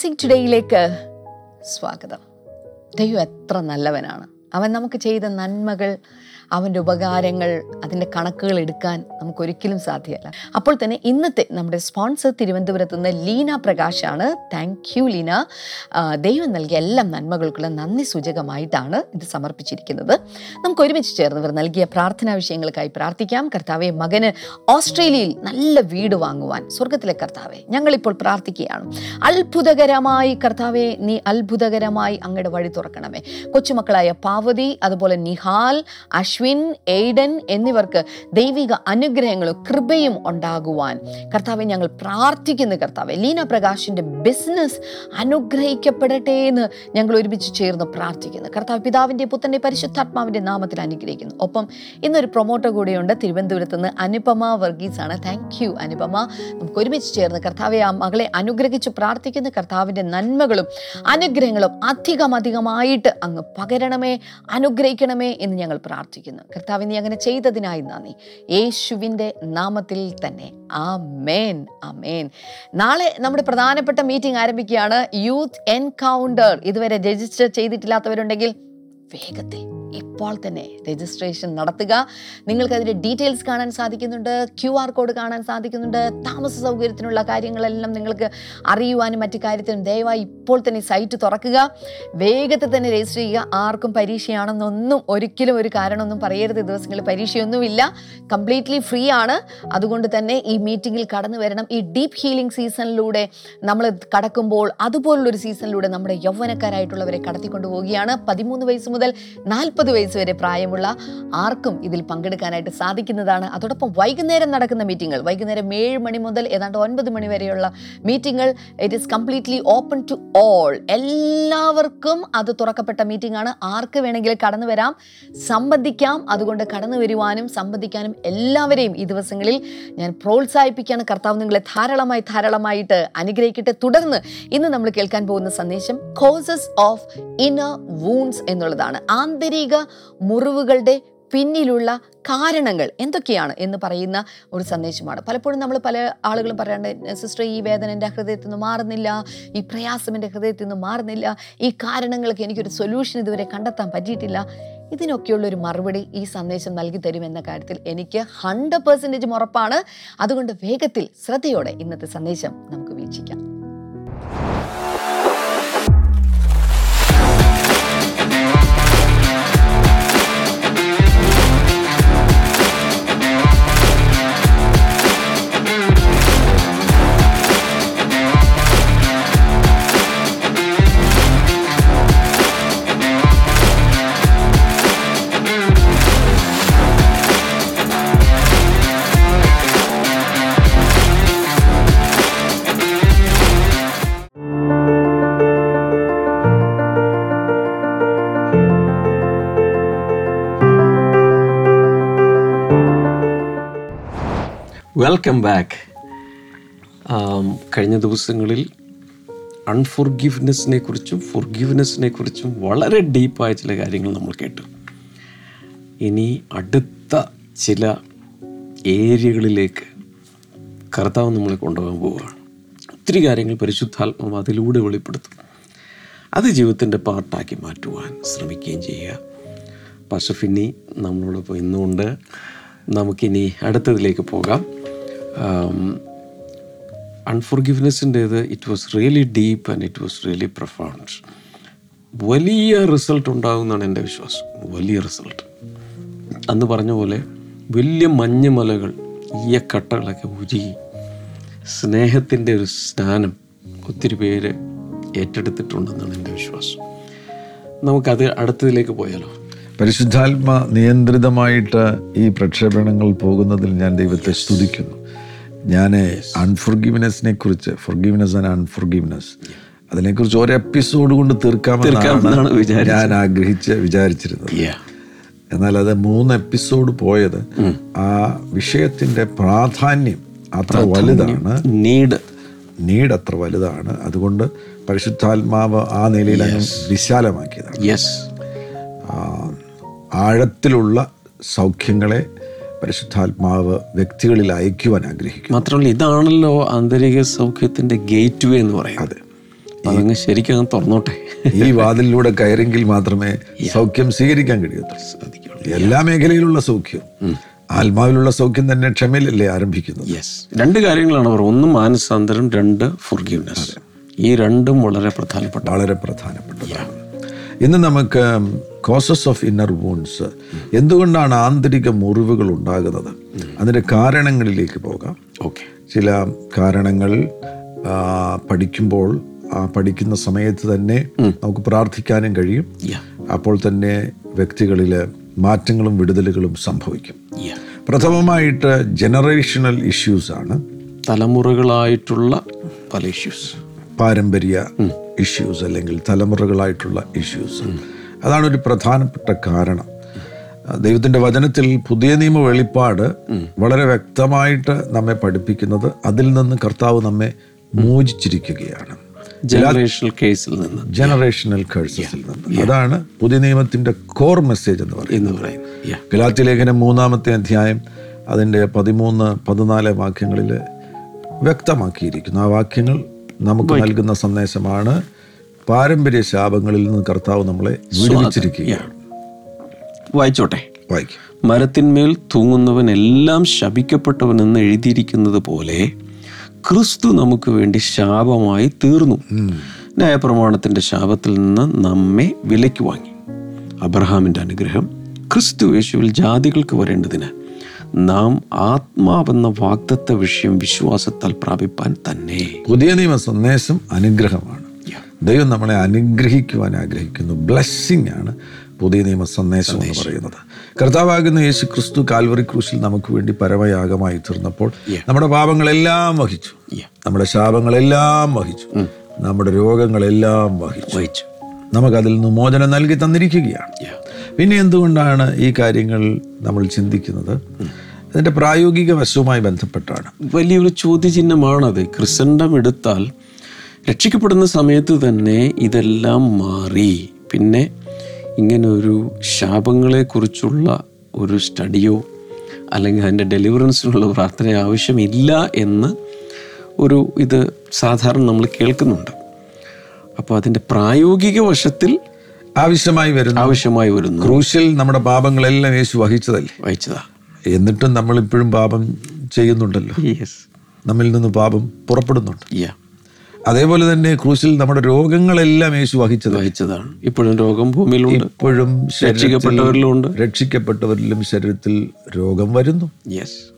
Blessing ടുഡേയിലേക്ക് സ്വാഗതം. ദൈവം എത്ര നല്ലവനാണ്. അവൻ നമുക്ക് ചെയ്ത നന്മകൾ അവന്റെ ഉപകാരങ്ങൾ അതിന്റെ കണക്കുകൾ എടുക്കാൻ നമുക്കൊരിക്കലും സാധ്യമല്ല. അപ്പോൾ തന്നെ ഇന്നത്തെ നമ്മുടെ സ്പോൺസർ തിരുവനന്തപുരത്ത് നിന്ന് ലീന പ്രകാശാണ്. Thank you Leena. ദൈവം നൽകിയ എല്ലാ നന്മകൾക്കുള്ള നന്ദി സൂചകമായിട്ടാണ് ഇത് സമർപ്പിച്ചിരിക്കുന്നത്. നമുക്ക് ഒരുമിച്ച് ചേർന്ന് ഇവർ നൽകിയ പ്രാർത്ഥനാ വിഷയങ്ങൾക്കായി പ്രാർത്ഥിക്കാം. കർത്താവെ മകന് ഓസ്ട്രേലിയയിൽ നല്ല വീട് വാങ്ങുവാൻ സ്വർഗത്തിലെ കർത്താവെ ഞങ്ങളിപ്പോൾ പ്രാർത്ഥിക്കുകയാണ്. അത്ഭുതകരമായി കർത്താവെ നീ അത്ഭുതകരമായി അങ്ങയുടെ വഴി തുറക്കണമേ. കൊച്ചുമക്കളായ പാവതി അതുപോലെ നിഹാൽ അശ്വിൻ എയ്ഡൻ എന്നിവർക്ക് ദൈവിക അനുഗ്രഹങ്ങളും കൃപയും ഉണ്ടാകുവാൻ. കർത്താവെ ഞങ്ങൾ പ്രാർത്ഥിക്കുന്നു കർത്താവെ. ലീന പ്രകാശിന്റെ ബിസിനസ് അനുഗ്രഹിക്കപ്പെടട്ടെ എന്ന് ഞങ്ങൾ ഒരുമിച്ച് ചേർന്ന് പ്രാർത്ഥിക്കുന്നു. കർത്താവ് പിതാവിന്റെ പുത്തന്റെ പരിശുദ്ധാത്മാവിന്റെ നാമത്തിൽ അനുഗ്രഹിക്കുന്നു. ഒപ്പം ഇന്നൊരു പ്രൊമോട്ടർ കൂടെയുണ്ട്. തിരുവനന്തപുരത്ത് നിന്ന് അനുപമ വർഗീസ് ആണ് താങ്ക് യു അനുപമ. നമുക്ക് ഒരുമിച്ച് ചേർന്ന് കർത്താവെ ആ മകളെ അനുഗ്രഹിച്ച് പ്രാർത്ഥിക്കുന്നു കർത്താവിന്റെ നന്മകളും അനുഗ്രഹങ്ങളും അധികം അധികമായിട്ട് അങ്ങ് പകരണമേ അനുഗ്രഹിക്കണമേ എന്ന് ഞങ്ങൾ പ്രാർത്ഥിക്കുന്നു. കർത്താവ് നീ അങ്ങനെ ചെയ്തതിനായി നന്ദി. യേശുവിന്റെ നാമത്തിൽ തന്നെ. ആ മേൻ ആ മേൻ നാളെ നമ്മുടെ പ്രധാനപ്പെട്ട മീറ്റിംഗ് ആരംഭിക്കുകയാണ്. Youth encounter. ഇതുവരെ രജിസ്റ്റർ ചെയ്തിട്ടില്ലാത്തവരുണ്ടെങ്കിൽ വേഗത്തിൽ ഇപ്പോൾ തന്നെ രജിസ്ട്രേഷൻ നടത്തുക. നിങ്ങൾക്ക് അതിന്റെ ഡീറ്റെയിൽസ് കാണാൻ സാധിക്കുന്നുണ്ട്. ക്യു ആർ കോഡ് കാണാൻ സാധിക്കുന്നുണ്ട്. താമസ സൗകര്യത്തിനുള്ള കാര്യങ്ങളെല്ലാം നിങ്ങൾക്ക് അറിയുവാനും മറ്റ് കാര്യത്തിനും ദയവായി ഇപ്പോൾ തന്നെ സൈറ്റ് തുറക്കുക. വേഗത്തിൽ തന്നെ രജിസ്റ്റർ ചെയ്യുക. ആർക്കും പരീക്ഷയാണെന്നൊന്നും ഒരിക്കലും ഒരു കാരണമൊന്നും പറയരുത്. ദിവസങ്ങളിൽ പരീക്ഷയൊന്നുമില്ല. കംപ്ലീറ്റ്ലി ഫ്രീ ആണ്. അതുകൊണ്ട് തന്നെ ഈ മീറ്റിങ്ങിൽ കടന്നു വരണം. ഈ ഡീപ്പ് ഹീലിംഗ് സീസണിലൂടെ നമ്മൾ കടക്കുമ്പോൾ അതുപോലുള്ളൊരു സീസണിലൂടെ നമ്മുടെ യൗവനക്കാരായിട്ടുള്ളവരെ കടത്തിക്കൊണ്ടു പോവുകയാണ് പതിമൂന്ന് വയസ്സ് മുതൽ നാൽപ്പത് വയസ്സ് വരെ പ്രായമുള്ള ആർക്കും ഇതിൽ പങ്കെടുക്കാനായിട്ട് സാധിക്കുന്നതാണ്. അതോടൊപ്പം വൈകുന്നേരം നടക്കുന്ന മീറ്റിങ്ങൾ വൈകുന്നേരം ഏഴ് മണി മുതൽ ഏതാണ്ട് ഒൻപത് മണി വരെയുള്ള മീറ്റിങ്ങൾ it is completely open to all എല്ലാവർക്കും അത് തുറക്കപ്പെട്ട മീറ്റിംഗ് ആണ് ആർക്ക് വേണമെങ്കിലും കടന്നു വരാം സംബന്ധിക്കാം. അതുകൊണ്ട് കടന്നു വരുവാനും സംബന്ധിക്കാനും എല്ലാവരെയും ഈ ദിവസങ്ങളിൽ ഞാൻ പ്രോത്സാഹിപ്പിക്കുകയാണ്. കർത്താവ് നിങ്ങളെ ധാരാളമായി ധാരാളമായിട്ട് അനുഗ്രഹിക്കട്ടെ. തുടർന്ന് ഇന്ന് നമ്മൾ കേൾക്കാൻ പോകുന്ന സന്ദേശം കോസസ് ഓഫ് ഇന്നർ വൂൺസ് എന്നുള്ളതാണ്. ആന്തരിക മുറിവുകളുടെ പിന്നിലുള്ള കാരണങ്ങൾ എന്തൊക്കെയാണ് എന്ന് പറയുന്ന ഒരു സന്ദേശമാണ്. പലപ്പോഴും നമ്മൾ പല ആളുകളും പറയാറുണ്ട് സിസ്റ്റർ ഈ വേദന എന്റെ ഹൃദയത്തിൽ നിന്ന് മാറുന്നില്ല ഈ പ്രയാസം എന്റെ ഹൃദയത്തിൽ നിന്ന് മാറുന്നില്ല ഈ കാരണങ്ങൾക്ക് എനിക്കൊരു സൊല്യൂഷൻ ഇതുവരെ കണ്ടെത്താൻ പറ്റിയിട്ടില്ല. ഇതിനൊക്കെയുള്ളൊരു മറുപടി ഈ സന്ദേശം നൽകി തരുമെന്ന കാര്യത്തിൽ എനിക്ക് ഹൺഡ്രഡ് പെർസെന്റേജും ഉറപ്പാണ്. അതുകൊണ്ട് വേഗത്തിൽ ശ്രദ്ധയോടെ ഇന്നത്തെ സന്ദേശം നമുക്ക് വീക്ഷിക്കാം. വെൽക്കം ബാക്ക് കഴിഞ്ഞ ദിവസങ്ങളിൽ അൺഫോർഗിവ്നെസ്സിനെ കുറിച്ചും ഫോർഗിവ്നെസ്സിനെ കുറിച്ചും വളരെ ഡീപ്പായ ചില കാര്യങ്ങൾ നമ്മൾ കേട്ടു. ഇനി അടുത്ത ചില ഏരിയകളിലേക്ക് കർത്താവ് നമ്മളെ കൊണ്ടുപോകാൻ പോവുകയാണ്. ഒത്തിരി കാര്യങ്ങൾ പരിശുദ്ധാത്മാവ് അതിലൂടെ വെളിപ്പെടുത്തും. അത് ജീവിതത്തിന്റെ പാർട്ടാക്കി മാറ്റുവാൻ ശ്രമിക്കുകയും ചെയ്യുക. പശഫിനി നമ്മളോടൊപ്പം ഇന്നുകൊണ്ട് നമുക്കിനി അടുത്തതിലേക്ക് പോകാം. അൺഫോർഗിവ്നെസ്സിന്റേത് it was really deep and it was really profound വലിയ റിസൾട്ട് ഉണ്ടാകുമെന്നാണ് എന്റെ വിശ്വാസം. വലിയ റിസൾട്ട് അന്ന് പറഞ്ഞ പോലെ വലിയ മഞ്ഞ് മലകൾ ഈയ കട്ടകളൊക്കെ ഉരുകി. സ്നേഹത്തിന്റെ ഒരു സ്നാനം ഒത്തിരി പേര് ഏറ്റെടുത്തിട്ടുണ്ടെന്നാണ് എന്റെ വിശ്വാസം. നമുക്കത് അടുത്തതിലേക്ക് പോയാലോ? പരിശുദ്ധാത്മ നിയന്ത്രിതമായിട്ട് ഈ പ്രക്ഷേപണങ്ങൾ പോകുന്നതിൽ ഞാൻ ദൈവത്തെ സ്തുതിക്കുന്നു. ഞാൻ അൺഫോർഗിവ്നെസ്സിനെ കുറിച്ച് ഫോർഗിവ്നെസ് ആൻഡ് അൺഫോർഗിവ്നെസ് അതിനെക്കുറിച്ച് ഒരു എപ്പിസോഡ് കൊണ്ട് തീർക്കാമെന്നാണ് വിചാരിച്ചത്. ഞാൻ ആഗ്രഹിച്ച് വിചാരിച്ചിരുന്നത്. എന്നാൽ അത് മൂന്ന് എപ്പിസോഡ് പോയത് ആ വിഷയത്തിന്റെ പ്രാധാന്യം അത്ര വലുതാണ്. നീഡ് നീഡ് അത്ര വലുതാണ്. അതുകൊണ്ട് പരിശുദ്ധാത്മാവ് ആ നിലയിൽ അങ്ങ് വിശാലമാക്കിയതാണ്. ആഴത്തിലുള്ള സൗഖ്യങ്ങളെ പരിശുദ്ധാത്മാവ് വ്യക്തികളിൽ അയക്കുവാൻ ആഗ്രഹിക്കും മാത്രമല്ല ഇതാണല്ലോ ആന്തരിക സൗഖ്യത്തിന്റെ ഗേറ്റ് വേ എന്ന് പറയുന്നത്. അതെ. അതങ്ങ് ശരിക്കും തുറന്നോട്ടെ. ഈ വാതിലിലൂടെ കയറെങ്കിൽ മാത്രമേ സൗഖ്യം സ്വീകരിക്കാൻ കഴിയത്തുള്ളൂ. എല്ലാ മേഖലയിലുള്ള സൗഖ്യം. ആത്മാവിലുള്ള സൗഖ്യം തന്നെ ക്ഷമയിലല്ലേ ആരംഭിക്കുന്നത്? യെസ് രണ്ട് കാര്യങ്ങളാണ് അവർ. ഒന്ന് മാനസാന്തരം രണ്ട് ഫുർഗീവ്നെസ് ഈ രണ്ടും വളരെ പ്രധാനപ്പെട്ട വളരെ പ്രധാനപ്പെട്ടതാണ്. ഇന്ന് നമുക്ക് കോസസ് ഓഫ് ഇന്നർ വൂൺസ് എന്തുകൊണ്ടാണ് ആന്തരിക മുറിവുകൾ ഉണ്ടാകുന്നത്? അതിന്റെ കാരണങ്ങളിലേക്ക് പോകാം. ഓക്കെ ചില കാരണങ്ങൾ പഠിക്കുമ്പോൾ ആ പഠിക്കുന്ന സമയത്ത് തന്നെ നമുക്ക് പ്രാർത്ഥിക്കാനും കഴിയും. അപ്പോൾ തന്നെ വ്യക്തികളിൽ മാറ്റങ്ങളും വിടുതലുകളും സംഭവിക്കും. പ്രഥമമായിട്ട് ജനറേഷണൽ ഇഷ്യൂസ് ആണ്. തലമുറകളായിട്ടുള്ള പല ഇഷ്യൂസ് പാരമ്പര്യ ഇഷ്യൂസ് അല്ലെങ്കിൽ തലമുറകളായിട്ടുള്ള ഇഷ്യൂസ് അതാണ് ഒരു പ്രധാനപ്പെട്ട കാരണം. ദൈവത്തിന്റെ വചനത്തിൽ പുതിയ നിയമ വെളിപ്പാട് വളരെ വ്യക്തമായിട്ട് നമ്മെ പഠിപ്പിക്കുന്നത് അതിൽ നിന്ന് കർത്താവ് നമ്മെ മോചിച്ചിരിക്കുകയാണ്. ജനറേഷണൽ കേസിൽ നിന്ന്. ജനറേഷണൽ കേഴ്സസിൽ നിന്ന്. അതാണ് പുതിയ നിയമത്തിന്റെ കോർ മെസ്സേജ് എന്ന് പറയുന്നത്. എന്ന് പറയുന്നത്. ഗലാത്തി ലേഖനം മൂന്നാമത്തെ അധ്യായം അതിന്റെ പതിമൂന്ന് പതിനാല് വാക്യങ്ങളിൽ വ്യക്തമാക്കിയിരിക്കുന്നു. ആ വാക്യങ്ങൾ നമുക്ക് നൽകുന്ന സന്ദേശമാണ്. പാരമ്പര്യ ശാപങ്ങളിൽ നിന്ന് കർത്താവ് നമ്മളെ വിടുവിച്ചിരിക്കുകയാണ്. വായിച്ചോട്ടെ. വായിക്കും. മരത്തിന്മേൽ തൂങ്ങുന്നവൻ എല്ലാം ശപിക്കപ്പെട്ടവനെന്ന് എഴുതിയിരിക്കുന്നത് പോലെ ക്രിസ്തു നമുക്ക് വേണ്ടി ശാപമായി തീർന്നു. ന്യായപ്രമാണത്തിന്റെ ശാപത്തിൽ നിന്ന് നമ്മെ വിലയ്ക്ക് വാങ്ങി. അബ്രഹാമിന്റെ അനുഗ്രഹം ക്രിസ്തു യേശുവിൽ ജാതികൾക്ക് വരേണ്ടതിന് നാം ആത്മാവെന്ന വാഗ്ദത്ത വിഷയം വിശ്വാസത്താൽ പ്രാപിപ്പാൻ തന്നെ. പുതിയ നിയമ സന്ദേശം അനുഗ്രഹമാണ്. ദൈവം നമ്മളെ അനുഗ്രഹിക്കുവാൻ ആഗ്രഹിക്കുന്നു. ബ്ലെസ്സിങ് ആണ് പുതിയ നിയമ സന്ദേശം എന്ന് പറയുന്നത്. കർത്താവാകുന്ന യേശു ക്രിസ്തു കാൽവറി ക്രൂശിൽ നമുക്ക് വേണ്ടി പരമയാഗമായി തീർന്നപ്പോൾ നമ്മുടെ പാപങ്ങളെല്ലാം വഹിച്ചു. നമ്മുടെ ശാപങ്ങളെല്ലാം വഹിച്ചു. നമ്മുടെ രോഗങ്ങളെല്ലാം വഹിച്ചു. വഹിച്ചു. നമുക്കതിൽ നിന്ന് മോചനം നൽകി തന്നിരിക്കുകയാണ്. പിന്നെ എന്തുകൊണ്ടാണ് ഈ കാര്യങ്ങൾ നമ്മൾ ചിന്തിക്കുന്നത്? അതിന്റെ പ്രായോഗിക വശവുമായി ബന്ധപ്പെട്ടാണ്. വലിയൊരു ചോദ്യചിഹ്നമാണത്. ക്രിസണ്ടം എടുത്താൽ രക്ഷിക്കപ്പെടുന്ന സമയത്ത് തന്നെ ഇതെല്ലാം മാറി. പിന്നെ ഇങ്ങനെ ഒരു ശാപങ്ങളെക്കുറിച്ചുള്ള ഒരു സ്റ്റഡിയോ അല്ലെങ്കിൽ അതിന്റെ ഡെലിവറൻസിനുള്ള പ്രാർത്ഥന ആവശ്യമില്ല എന്ന് ഒരു ഇത് സാധാരണ നമ്മൾ കേൾക്കുന്നുണ്ട്. അപ്പോൾ അതിന്റെ പ്രായോഗിക വശത്തിൽ ആവശ്യമായി വരുന്ന. ആവശ്യമായി വരുന്നു. ക്രൂശിൽ നമ്മുടെ പാപങ്ങളെല്ലാം യേശു വഹിച്ചതല്ലേ? വഹിച്ചതാ. എന്നിട്ടും നമ്മൾ ഇപ്പോഴും പാപം ചെയ്യുന്നുണ്ടല്ലോ. യെസ് നമ്മിൽ നിന്ന് പാപം പുറപ്പെടുന്നുണ്ട്. യാ അതേപോലെ തന്നെ ക്രൂശിൽ നമ്മുടെ രോഗങ്ങളെല്ലാം യേശു വഹിച്ചത്. വഹിച്ചതാണ്. ഇപ്പോഴും രോഗം ഭൂമിയിലുണ്ട്. ഇപ്പോഴും രക്ഷിക്കപ്പെട്ടവരിലുണ്ട്. രക്ഷിക്കപ്പെട്ടവരിലും ശരീരത്തിൽ രോഗം വരുന്നു. യെസ്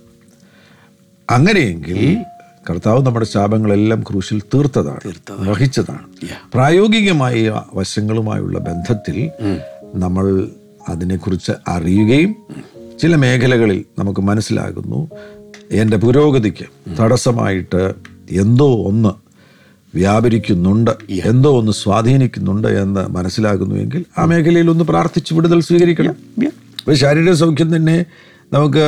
അങ്ങനെയെങ്കിൽ കർത്താവ് നമ്മുടെ ശാപങ്ങളെല്ലാം ക്രൂശിൽ തീർത്തതാണ് വഹിച്ചതാണ്. പ്രായോഗികമായ വശങ്ങളുമായുള്ള ബന്ധത്തിൽ നമ്മൾ അതിനെക്കുറിച്ച് അറിയുകയും ചില മേഖലകളിൽ നമുക്ക് മനസ്സിലാകുന്നു. എന്റെ പുരോഗതിക്ക് തടസ്സമായിട്ട് എന്തോ ഒന്ന് വ്യാപരിക്കുന്നുണ്ട് എന്തോ ഒന്ന് സ്വാധീനിക്കുന്നുണ്ട് എന്ന് മനസ്സിലാകുന്നുവെങ്കിൽ ആ മേഖലയിൽ ഒന്ന് പ്രാർത്ഥിച്ച് വിടുതൽ സ്വീകരിക്കണം. അപ്പോൾ ശാരീരിക സൗഖ്യം തന്നെ നമുക്ക്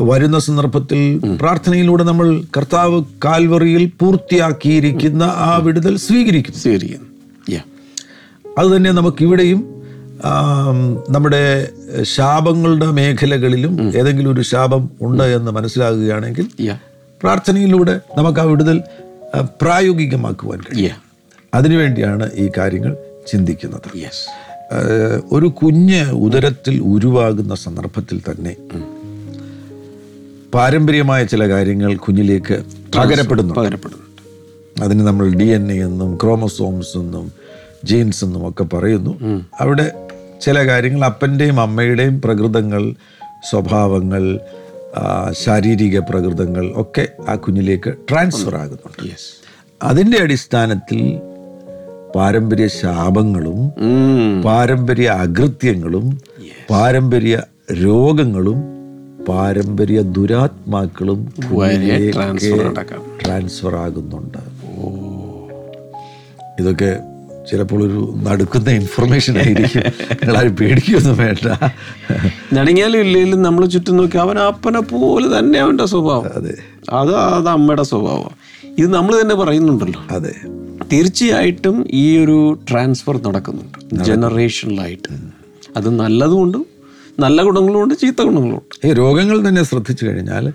വരുന്ന സന്ദർഭത്തിൽ പ്രാർത്ഥനയിലൂടെ നമ്മൾ കർത്താവ് കാൽവറിയിൽ പൂർത്തിയാക്കിയിരിക്കുന്ന ആ വിടുതൽ സ്വീകരിക്കും. സ്വീകരിക്കുന്നു അതുതന്നെ അത് തന്നെ നമ്മുടെ ശാപങ്ങളുടെ മേഖലകളിലും ഏതെങ്കിലും ഒരു ശാപം ഉണ്ട് എന്ന് മനസ്സിലാകുകയാണെങ്കിൽ പ്രാർത്ഥനയിലൂടെ നമുക്ക് ആ വിടുതൽ പ്രായോഗികമാക്കുവാൻ കഴിയും. അതിനുവേണ്ടിയാണ് ഈ കാര്യങ്ങൾ ചിന്തിക്കുന്നത്. ഒരു കുഞ്ഞ് ഉദരത്തിൽ ഉരുവാകുന്ന സന്ദർഭത്തിൽ തന്നെ പാരമ്പര്യമായ ചില കാര്യങ്ങൾ കുഞ്ഞിലേക്ക് പകരപ്പെടുന്നു. പകരപ്പെടുന്നുണ്ട്. അതിന് നമ്മൾ ഡി എൻ എ എന്നും ക്രോമസോംസ് എന്നും ജീൻസ് എന്നും ഒക്കെ പറയുന്നു. അവിടെ ചില കാര്യങ്ങൾ അപ്പന്റെയും അമ്മയുടെയും പ്രകൃതങ്ങൾ സ്വഭാവങ്ങൾ ശാരീരിക പ്രകൃതങ്ങൾ ഒക്കെ ആ കുഞ്ഞിലേക്ക് ട്രാൻസ്ഫർ ആകുന്നുണ്ട്. അതിന്റെ അടിസ്ഥാനത്തിൽ പാരമ്പര്യ ശാപങ്ങളും പാരമ്പര്യ അകൃത്യങ്ങളും പാരമ്പര്യ രോഗങ്ങളും പാരമ്പര്യ ദുരാത്മാക്കളും ട്രാൻസ്ഫർ ആകുന്നുണ്ട്. ഇതൊക്കെ ചിലപ്പോൾ ഒരു നടുക്കുന്ന ഇൻഫർമേഷൻ ആയിരിക്കും. നിങ്ങളാരും പേടിക്കൊന്നും വേണ്ട. നടുങ്ങിയാലും ഇല്ലെങ്കിലും നമ്മൾ ചുറ്റും നോക്കി അവൻ അപ്പനെ പോലെ തന്നെ അവന്റെ സ്വഭാവം. അതെ. അത് അത് അമ്മയുടെ സ്വഭാവം. ഇത് നമ്മൾ തന്നെ പറയുന്നുണ്ടല്ലോ. അതെ. തീർച്ചയായിട്ടും ഈ ഒരു ട്രാൻസ്ഫർ നടക്കുന്നുണ്ട്. ജനറേഷനിലായിട്ട് അത് നല്ലതുകൊണ്ട് നല്ല ഗുണങ്ങളുമുണ്ട് ചീത്ത ഗുണങ്ങളുമുണ്ട് ഈ രോഗങ്ങൾ തന്നെ ശ്രദ്ധിച്ചു കഴിഞ്ഞാൽ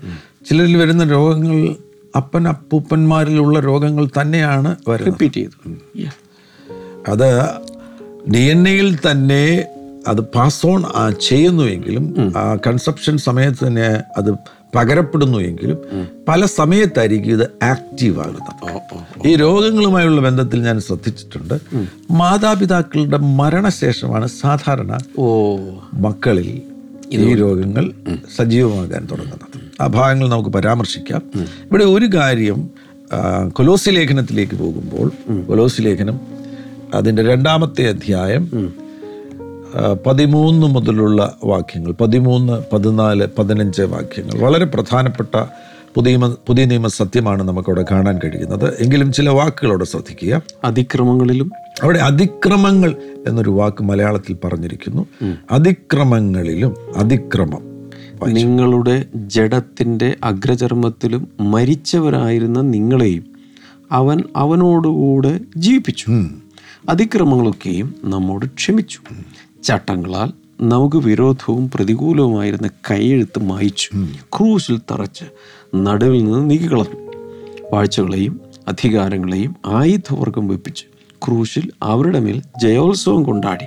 ചിലരിൽ വരുന്ന രോഗങ്ങൾ അപ്പൻ അപ്പൂപ്പന്മാരിലുള്ള രോഗങ്ങൾ തന്നെയാണ് റിപ്പീറ്റ് ചെയ്തത്. അത് ഡി എൻ എയിൽ തന്നെ അത് പാസ് ഓൺ ചെയ്യുന്നുവെങ്കിലും ആ കൺസെപ്ഷൻ സമയത്ത് തന്നെ അത് പകരപ്പെടുന്നു എങ്കിലും പല സമയത്തായിരിക്കും ഇത് ആക്റ്റീവ് ആകുന്നത്. ഈ രോഗങ്ങളുമായുള്ള ബന്ധത്തിൽ ഞാൻ ശ്രദ്ധിച്ചിട്ടുണ്ട്. മാതാപിതാക്കളുടെ മരണശേഷമാണ് സാധാരണ ഓ. മക്കളിൽ ഈ രോഗങ്ങൾ സജീവമാകാൻ തുടങ്ങുന്നത്. ആ ഭാഗങ്ങൾ നമുക്ക് പരാമർശിക്കാം. ഇവിടെ ഒരു കാര്യം കൊലോസി ലേഖനത്തിലേക്ക് പോകുമ്പോൾ കൊലോസി ലേഖനം അതിന്റെ രണ്ടാമത്തെ അധ്യായം പതിമൂന്ന് മുതലുള്ള വാക്യങ്ങൾ പതിമൂന്ന് പതിനാല് പതിനഞ്ച് വാക്യങ്ങൾ. വളരെ പ്രധാനപ്പെട്ട പുതിയ പുതിയ നിയമ സത്യമാണ് നമുക്കവിടെ കാണാൻ കഴിയുന്നത്. എങ്കിലും ചില വാക്കുകളോടെ ശ്രദ്ധിക്കുക. അതിക്രമങ്ങളിലും? അവിടെ അതിക്രമങ്ങൾ എന്നൊരു വാക്ക് മലയാളത്തിൽ പറഞ്ഞിരിക്കുന്നു. അതിക്രമങ്ങളിലും അതിക്രമം നിങ്ങളുടെ ജഡത്തിന്റെ അഗ്രചർമ്മത്തിലും മരിച്ചവരായിരുന്ന നിങ്ങളെയും അവൻ അവനോടുകൂടെ ജീവിപ്പിച്ചു. അതിക്രമങ്ങളൊക്കെയും നമ്മോട് ക്ഷമിച്ചു. ചട്ടങ്ങളാൽ നമുക്ക് വിരോധവും പ്രതികൂലവുമായിരുന്ന കൈയെഴുത്ത് മായിച്ചു. ക്രൂശിൽ തറച്ച് നടുവിൽ നിന്ന് നീക്കിക്കളഞ്ഞു. വാഴ്ചകളെയും അധികാരങ്ങളെയും ആയുധവർഗം വെപ്പിച്ച് ക്രൂശിൽ അവരുടെ മേൽ ജയോത്സവം കൊണ്ടാടി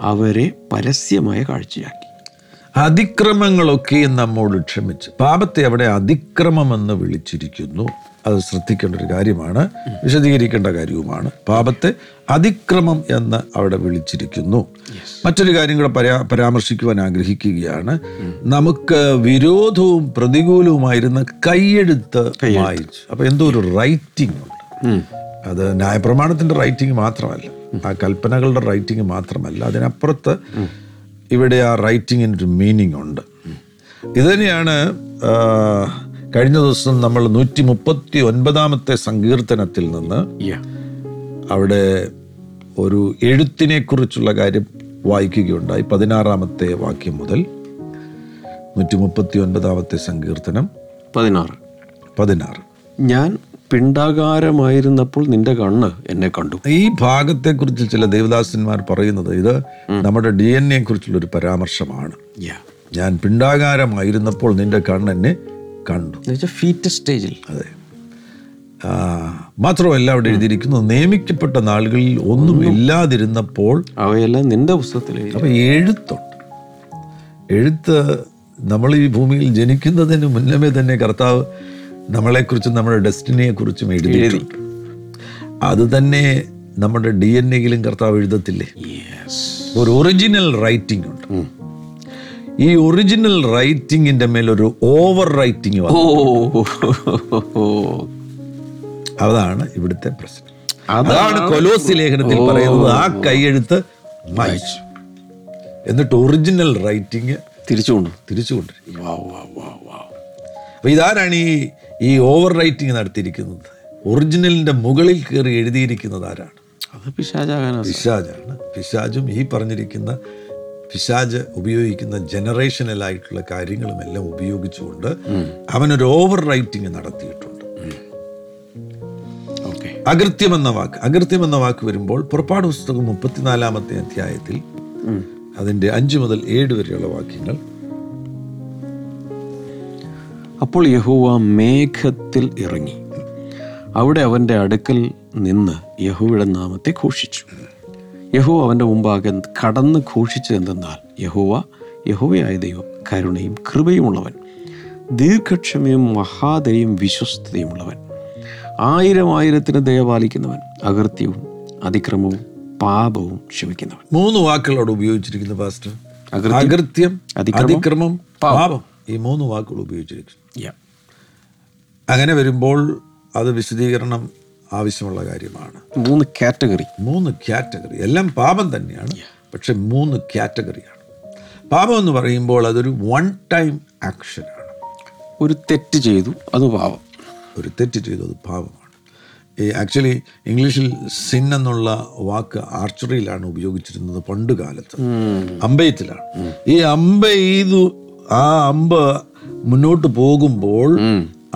അവരെ പരസ്യമായ കാഴ്ചയാക്കി. അതിക്രമങ്ങളൊക്കെയും നമ്മോട് ക്ഷമിച്ച്. പാപത്തെ അവിടെ അതിക്രമമെന്ന് വിളിച്ചിരിക്കുന്നു. അത് ശ്രദ്ധിക്കേണ്ട ഒരു കാര്യമാണ് വിശദീകരിക്കേണ്ട കാര്യവുമാണ്. പാപത്തെ അതിക്രമം എന്ന് അവിടെ വിളിച്ചിരിക്കുന്നു. മറ്റൊരു കാര്യം കൂടെ പരാ പരാമർശിക്കുവാൻ ആഗ്രഹിക്കുകയാണ്. നമുക്ക് വിരോധവും പ്രതികൂലവുമായിരുന്ന കൈയെഴുത്ത് വായിച്ചു. അപ്പൊ എന്തോ ഒരു റൈറ്റിംഗ് ഉണ്ട് അത് ന്യായപ്രമാണത്തിന്റെ റൈറ്റിംഗ് മാത്രമല്ല. ആ കൽപ്പനകളുടെ റൈറ്റിംഗ് മാത്രമല്ല. അതിനപ്പുറത്ത് ഇവിടെ ആ റൈറ്റിങ്ങിന് ഒരു മീനിങ് ഉണ്ട്. ഇതുതന്നെയാണ് കഴിഞ്ഞ ദിവസം നമ്മൾ നൂറ്റി മുപ്പത്തി ഒൻപതാമത്തെ സങ്കീർത്തനത്തിൽ നിന്ന് Yeah. അവിടെ ഒരു എഴുത്തിനെ കുറിച്ചുള്ള കാര്യം വായിക്കുകയുണ്ടായി. പതിനാറാമത്തെ വാക്യം മുതൽ നൂറ്റി മുപ്പത്തി ഒൻപതാമത്തെ സങ്കീർത്തനം. പതിനാറ്. പതിനാറ്. ഞാൻ പിണ്ടാകാരമായിരുന്നപ്പോൾ നിന്റെ കണ്ണ് എന്നെ കണ്ടു. ഈ ഭാഗത്തെക്കുറിച്ച് ചില ദേവദാസന്മാർ പറയുന്നത് ഇത് നമ്മുടെ ഡി എൻ എ കുറിച്ചുള്ള ഒരു പരാമർശമാണ് ഞാൻ പിണ്ടാകാരമായിരുന്നപ്പോൾ നിന്റെ കണ്ണെന്നെ കണ്ടു. ഫീറ്റ് സ്റ്റേജിൽ അതെ. മാത്രമല്ല അവിടെ എഴുതിയിരിക്കുന്നു നിയമിക്കപ്പെട്ട നാളുകളിൽ ഒന്നും ഇല്ലാതിരുന്നപ്പോൾ അവയെല്ലാം നിന്റെ പുസ്തകത്തിൽ അപ്പം എഴുത്തുണ്ട്. എഴുത്ത് നമ്മൾ ഈ ഭൂമിയിൽ ജനിക്കുന്നതിന് മുന്നമേ തന്നെ കർത്താവ് നമ്മളെക്കുറിച്ചും നമ്മുടെ ഡെസ്റ്റിനിയെ കുറിച്ചും എഴുതിയിട്ടുണ്ട് അത് തന്നെ നമ്മുടെ ഡി എൻ എയിലും കർത്താവ് എഴുതത്തില്ലേ? Yes. ഒരു ഒറിജിനൽ റൈറ്റിംഗ് ഉണ്ട്. ഈ ഒറിജിനൽ റൈറ്റിങ്ങിന്റെ മേലൊരു ഓവർ റൈറ്റിംഗ് അതാണ് ഇവിടുത്തെ പ്രശ്നം. അതാണ്. കൊലോസി ലേഖനത്തിൽ പറയുന്നത്. ആ കൈയെഴുത്ത് മായിച്ചു എന്നിട്ട് ഒറിജിനൽ റൈറ്റിംഗ് തിരിച്ചുകൊണ്ട് തിരിച്ചു കൊണ്ടിരിക്കും അപ്പൊ ഇതാരാണ് ഈ ഈ ഓവർ റൈറ്റിംഗ് നടത്തിയിരിക്കുന്നത്? ഒറിജിനലിന്റെ മുകളിൽ കയറി എഴുതിയിരിക്കുന്നത് ആരാണ്? അത് പിശാജാണ് പിശാജും ഈ പറഞ്ഞിരിക്കുന്ന പിശാജ് ഉപയോഗിക്കുന്ന ജനറേഷനൽ ആയിട്ടുള്ള കാര്യങ്ങളും എല്ലാം ഉപയോഗിച്ചുകൊണ്ട് അവനൊരു ഓവർ റൈറ്റിംഗ് നടത്തിയിട്ടുണ്ട്. അകൃത്യം എന്ന വാക്ക് അകൃത്യം എന്ന വാക്ക് വരുമ്പോൾ പുറപ്പാട് പുസ്തകം മുപ്പത്തിനാലാമത്തെ അധ്യായത്തിൽ അതിന്റെ അഞ്ചു മുതൽ ഏഴ് വരെയുള്ള വാക്യങ്ങൾ. അപ്പോൾ യഹോവ മേഘത്തിൽ ഇറങ്ങി. അവിടെ അവന്റെ അടുക്കൽ നിന്ന് യഹോവയുടെ നാമത്തെ ഘോഷിച്ചു. യഹോവ അവന്റെ മുമ്പാകെ കടന്ന് ഘോഷിച്ചതെന്തെന്നാൽ യഹോവ യഹോവയായ ദൈവം കരുണയും കൃപയുമുള്ളവൻ ദീർഘക്ഷമയും മഹാദയും വിശ്വസ്തതയുമുള്ളവൻ ആയിരം ആയിരത്തിന് ദയപാലിക്കുന്നവൻ അകൃത്യവും അതിക്രമവും പാപവും ക്ഷമിക്കുന്നവൻ. മൂന്ന് വാക്കുകളോട് ഉപയോഗിച്ചിരിക്കുന്നു പാസ്റ്റർ. അകൃത്യം, അതിക്രമം പാപം. ഈ മൂന്ന് വാക്കുകൾ ഉപയോഗിച്ചിരിക്കുന്നു. അങ്ങനെ വരുമ്പോൾ അത് വിശദീകരണം ആവശ്യമുള്ള കാര്യമാണ്. മൂന്ന് കാറ്റഗറി. മൂന്ന് കാറ്റഗറി. എല്ലാം പാപം തന്നെയാണ്. പക്ഷെ മൂന്ന് കാറ്റഗറിയാണ്. പാപം എന്ന് പറയുമ്പോൾ അതൊരു വൺ ടൈം ആക്ഷനാണ് ഒരു തെറ്റ് ചെയ്തു അത് പാപം. ഒരു തെറ്റ് ചെയ്തു അത് പാപമാണ്. ഈ ആക്ച്വലി ഇംഗ്ലീഷിൽ സിൻ എന്നുള്ള വാക്ക് ആർച്ചറിയിലാണ് ഉപയോഗിച്ചിരുന്നത് പണ്ട് കാലത്ത്. അമ്പയത്തിലാണ്. ഈ അമ്പ ചെയ്തു ആ അമ്പ മുന്നോട്ട് പോകുമ്പോൾ